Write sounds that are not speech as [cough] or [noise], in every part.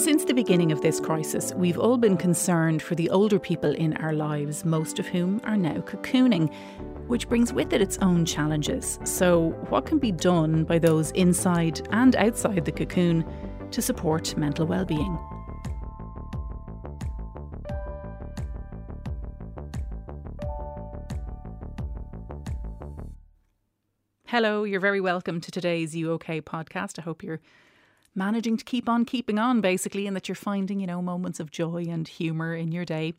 Since the beginning of this crisis, we've all been concerned for the older people in our lives, most of whom are now cocooning, which brings with it its own challenges. So, what can be done by those inside and outside the cocoon to support mental well-being? Hello, you're very welcome to today's You OK podcast. I hope you're managing to keep on keeping on, basically, and that you're finding, you know, moments of joy and humour in your day.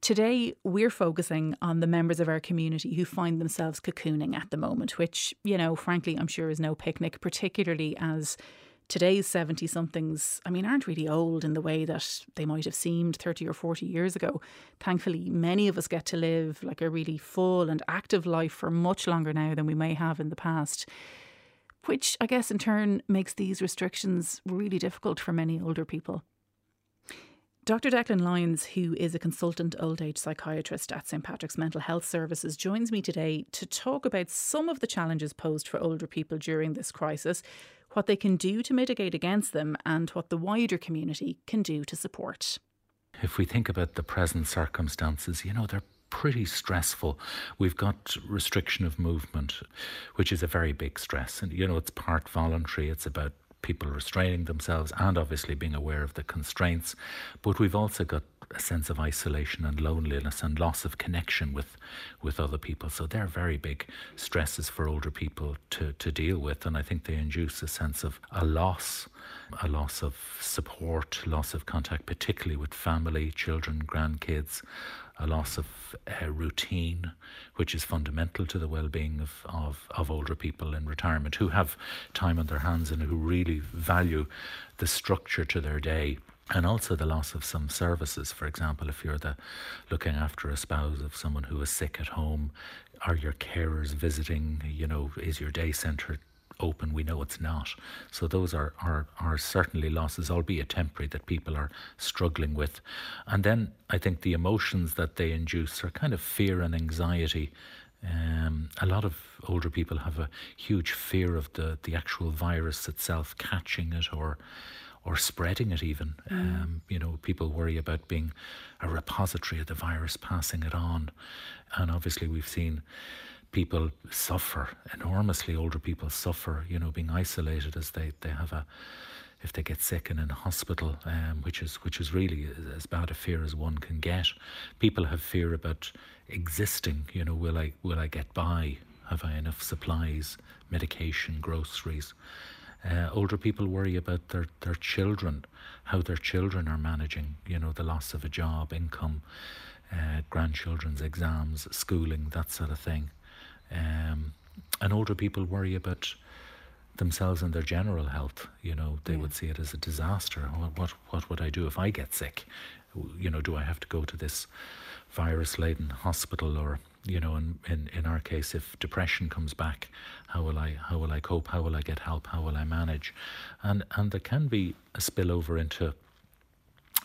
Today, we're focusing on the members of our community who find themselves cocooning at the moment, which, you know, frankly, I'm sure is no picnic, particularly as today's 70 somethings, I mean, aren't really old in the way that they might have seemed 30 or 40 years ago. Thankfully, many of us get to live like a really full and active life for much longer now than we may have in the past which I guess in turn makes these restrictions really difficult for many older people. Dr. Declan Lyons, who is a consultant old age psychiatrist at St Patrick's Mental Health Services, joins me today to talk about some of the challenges posed for older people during this crisis, what they can do to mitigate against them, and what the wider community can do to support. If we think about the present circumstances, you know, they're pretty stressful. We've got restriction of movement, which is a very big stress. And, you know, it's part voluntary, it's about people restraining themselves and obviously being aware of the constraints. But we've also got a sense of isolation and loneliness and loss of connection with with other people. So they're very big stresses for older people to, to deal with. And I think they induce a sense of a loss, a loss of support, loss of contact, particularly with family, children, grandkids, a loss of uh, routine, which is fundamental to the well-being of, of, of older people in retirement who have time on their hands and who really value the structure to their day and also the loss of some services. For example, if you're the looking after a spouse of someone who is sick at home, are your carers visiting? You know, is your day centre open, we know it's not. So those are, are, are certainly losses, albeit temporary, that people are struggling with. And then I think the emotions that they induce are kind of fear and anxiety. Um, a lot of older people have a huge fear of the, the actual virus itself catching it or or spreading it even. Mm. Um, you know, people worry about being a repository of the virus, passing it on. And obviously, we've seen people suffer enormously. Older people suffer, you know, being isolated as they, they have a if they get sick and in a hospital, um, which is which is really as bad a fear as one can get. People have fear about existing. You know, will I will I get by? Have I enough supplies, medication, groceries? Uh, older people worry about their, their children, how their children are managing, you know, the loss of a job, income, uh, grandchildren's exams, schooling, that sort of thing. Um, and older people worry about themselves and their general health. You know, they yeah. would see it as a disaster. What, what, what would I do if I get sick? You know, do I have to go to this virus laden hospital or you know in, in in our case if depression comes back how will i how will i cope how will i get help how will i manage and and there can be a spillover into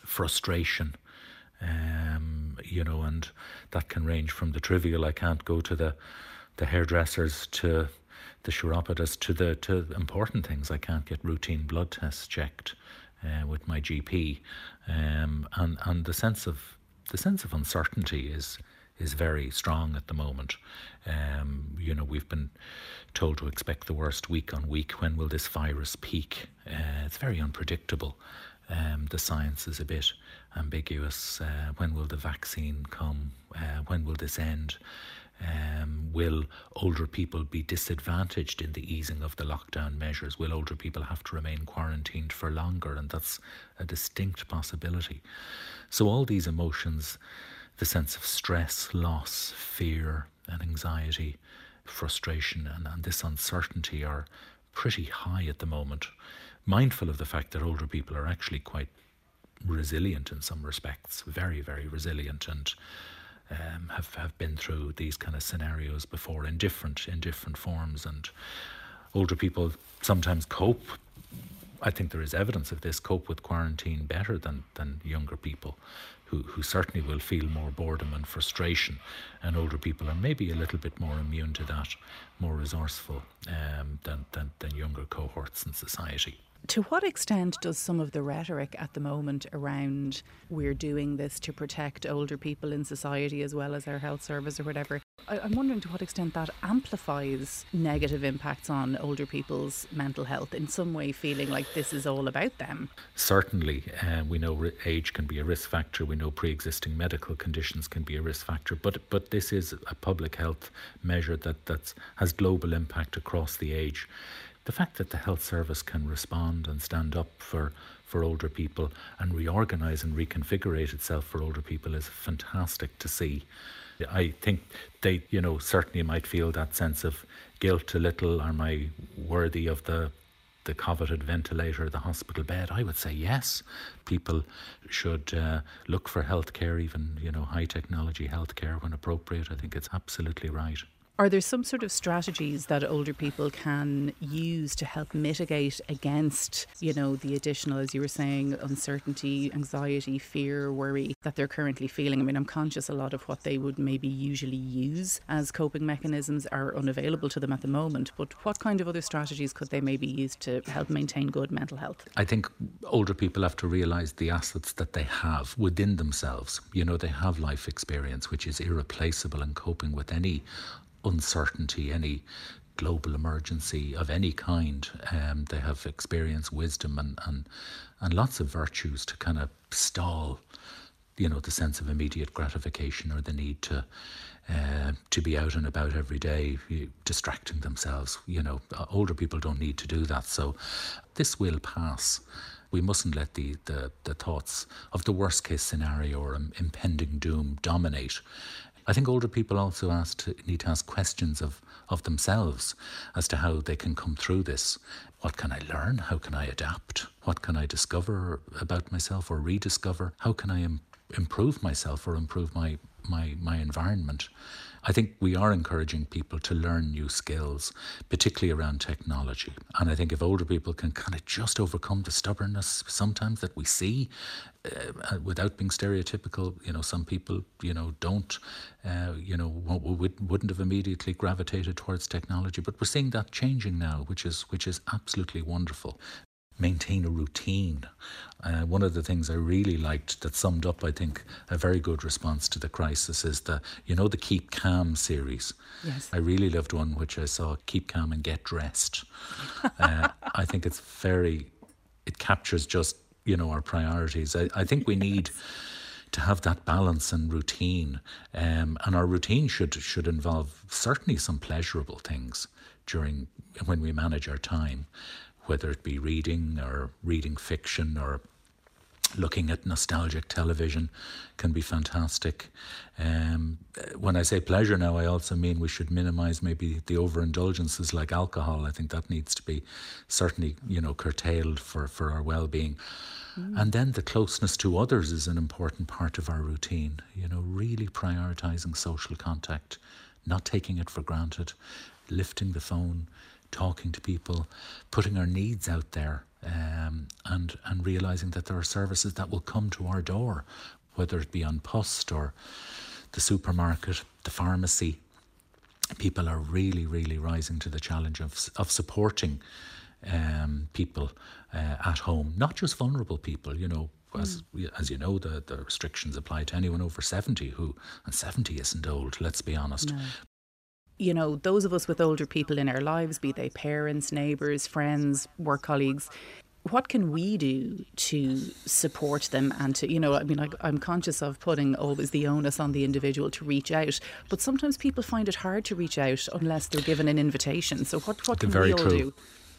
frustration um you know and that can range from the trivial i can't go to the the hairdressers to the chiropodist to the to important things. I can't get routine blood tests checked uh, with my GP, um, and and the sense of the sense of uncertainty is is very strong at the moment. Um, you know, we've been told to expect the worst week on week. When will this virus peak? Uh, it's very unpredictable. Um, the science is a bit ambiguous. Uh, when will the vaccine come? Uh, when will this end? Um, will older people be disadvantaged in the easing of the lockdown measures? Will older people have to remain quarantined for longer? And that's a distinct possibility. So, all these emotions the sense of stress, loss, fear, and anxiety, frustration, and, and this uncertainty are pretty high at the moment. Mindful of the fact that older people are actually quite resilient in some respects, very, very resilient, and um, have have been through these kind of scenarios before in different in different forms. And older people sometimes cope. I think there is evidence of this cope with quarantine better than than younger people. Who, who certainly will feel more boredom and frustration, and older people are maybe a little bit more immune to that, more resourceful um, than, than, than younger cohorts in society. To what extent does some of the rhetoric at the moment around we're doing this to protect older people in society as well as our health service or whatever, I, am wondering to what extent that amplifies negative impacts on older people's mental health in some way, feeling like this is all about them? Certainly. Uh, we know age can be a risk factor, we know pre existing medical conditions can be a risk factor, but, but this is a public health measure that that's, has global impact across the age the fact that the health service can respond and stand up for, for older people and reorganise and reconfigure itself for older people is fantastic to see. I think they, you know, certainly might feel that sense of guilt a little. Am I worthy of the the coveted ventilator, the hospital bed? I would say yes. People should uh, look for healthcare, even you know high technology healthcare when appropriate. I think it's absolutely right. Are there some sort of strategies that older people can use to help mitigate against, you know, the additional, as you were saying, uncertainty, anxiety, fear, worry that they're currently feeling? I mean, I'm conscious a lot of what they would maybe usually use as coping mechanisms are unavailable to them at the moment. But what kind of other strategies could they maybe use to help maintain good mental health? I think older people have to realise the assets that they have within themselves. You know, they have life experience, which is irreplaceable in coping with any uncertainty, any global emergency of any kind. Um, they have experience, wisdom, and, and and lots of virtues to kind of stall, you know, the sense of immediate gratification or the need to uh, to be out and about every day, distracting themselves. You know, older people don't need to do that. So this will pass. We mustn't let the, the, the thoughts of the worst case scenario or impending doom dominate. I think older people also need to ask questions of, of themselves as to how they can come through this. What can I learn? How can I adapt? What can I discover about myself or rediscover? How can I Im- improve myself or improve my, my, my environment? I think we are encouraging people to learn new skills, particularly around technology. And I think if older people can kind of just overcome the stubbornness sometimes that we see, uh, uh without being stereotypical, you know, some people, you know, don't, uh, you know, wouldn't have immediately gravitated towards technology. But we're seeing that changing now, which is which is absolutely wonderful maintain a routine. Uh, one of the things I really liked that summed up, I think, a very good response to the crisis is the, you know, the Keep Calm series. Yes. I really loved one which I saw, Keep Calm and Get Dressed. [laughs] uh, I think it's very, it captures just, you know, our priorities. I, I think we need to have that balance and routine. Um, and our routine should should involve certainly some pleasurable things during when we manage our time whether it be reading or reading fiction or looking at nostalgic television can be fantastic. Um, when I say pleasure now, I also mean we should minimize maybe the overindulgences like alcohol. I think that needs to be certainly, you know, curtailed for, for our well being. Mm. And then the closeness to others is an important part of our routine, you know, really prioritizing social contact, not taking it for granted, lifting the phone, talking to people, putting our needs out there, um, and and realizing that there are services that will come to our door, whether it be An Post or the supermarket, the pharmacy. People are really, really rising to the challenge of of supporting um, people uh, at home, not just vulnerable people. You know, as mm. as you know, the, the restrictions apply to anyone over seventy who, and seventy isn't old. Let's be honest. No you know, those of us with older people in our lives, be they parents, neighbours, friends, work colleagues, what can we do to support them and to, you know, I mean, I, am conscious of putting always the onus on the individual to reach out, but sometimes people find it hard to reach out unless they're given an invitation. So what, what can Very we all true. do?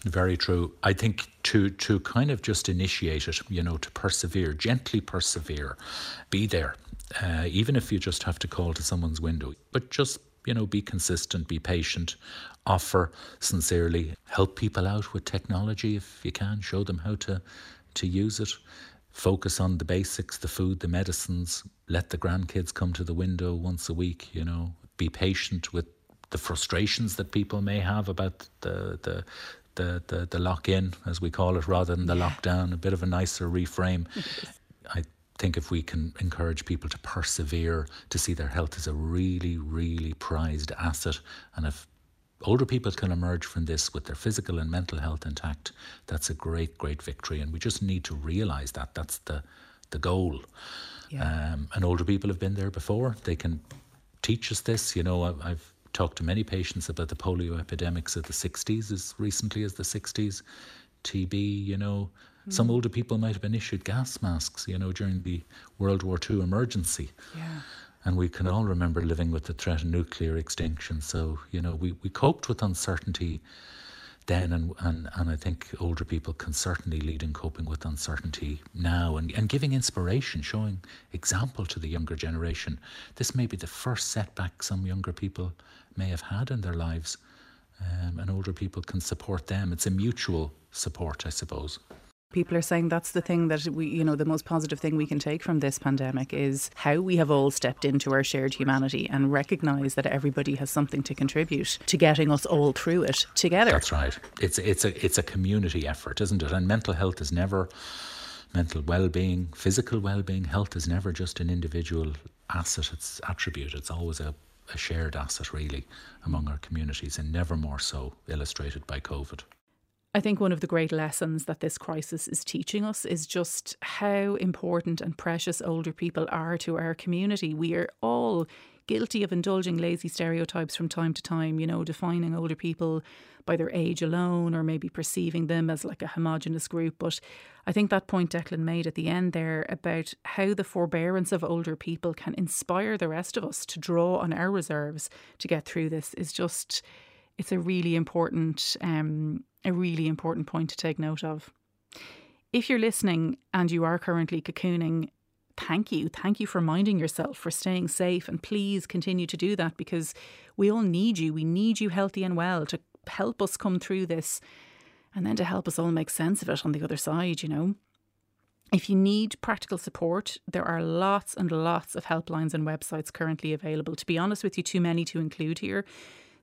Very true. I think to to kind of just initiate it, you know, to persevere, gently persevere, be there, uh, even if you just have to call to someone's window, but just you know, be consistent, be patient, offer sincerely, help people out with technology if you can, show them how to, to use it. Focus on the basics, the food, the medicines. Let the grandkids come to the window once a week, you know. Be patient with the frustrations that people may have about the, the the, the, the lock in, as we call it, rather than the yeah. lockdown, a bit of a nicer reframe. [laughs] I think if we can encourage people to persevere, to see their health as a really, really prized asset, and if older people can emerge from this with their physical and mental health intact, that's a great, great victory. And we just need to realize that that's the, the goal. Yeah. Um, and older people have been there before. They can teach us this. You know, I've talked to many patients about the polio epidemics of the 60s, as recently as the 60s, TB, you know. Mm. Some older people might have been issued gas masks, you know, during the World War II emergency. Yeah. And we can all remember living with the threat of nuclear extinction. So, you know, we, we coped with uncertainty then and, and, and I think older people can certainly lead in coping with uncertainty now and, and giving inspiration, showing example to the younger generation. This may be the first setback some younger people may have had in their lives. Um, and older people can support them. It's a mutual support, I suppose. People are saying that's the thing that we, you know, the most positive thing we can take from this pandemic is how we have all stepped into our shared humanity and recognise that everybody has something to contribute to getting us all through it together. That's right. It's it's a it's a community effort, isn't it? And mental health is never mental well-being, physical well-being, health is never just an individual asset. It's attribute. It's always a a shared asset, really, among our communities, and never more so illustrated by COVID. I think one of the great lessons that this crisis is teaching us is just how important and precious older people are to our community. We are all guilty of indulging lazy stereotypes from time to time, you know, defining older people by their age alone or maybe perceiving them as like a homogenous group. But I think that point Declan made at the end there about how the forbearance of older people can inspire the rest of us to draw on our reserves to get through this is just it's a really important um, a really important point to take note of. If you're listening and you are currently cocooning, thank you. Thank you for minding yourself, for staying safe, and please continue to do that because we all need you. We need you healthy and well to help us come through this and then to help us all make sense of it on the other side, you know. If you need practical support, there are lots and lots of helplines and websites currently available. To be honest with you, too many to include here.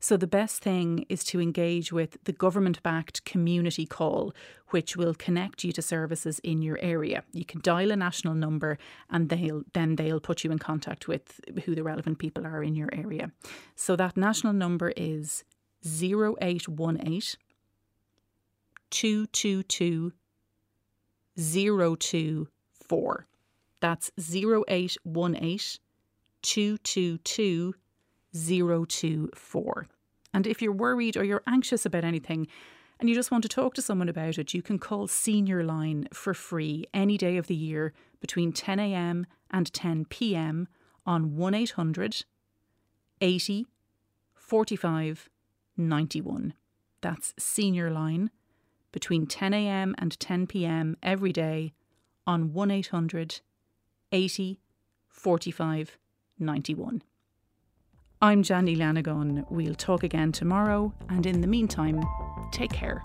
So, the best thing is to engage with the government backed community call, which will connect you to services in your area. You can dial a national number and they'll then they'll put you in contact with who the relevant people are in your area. So, that national number is 0818 222 024. That's 0818 222 024. And if you're worried or you're anxious about anything and you just want to talk to someone about it, you can call Senior Line for free any day of the year between 10am and 10pm on 1800 80 45 91. That's Senior Line between 10am and 10pm every day on 1800 80 45 91. I'm Janny Lanagon. We'll talk again tomorrow, and in the meantime, take care.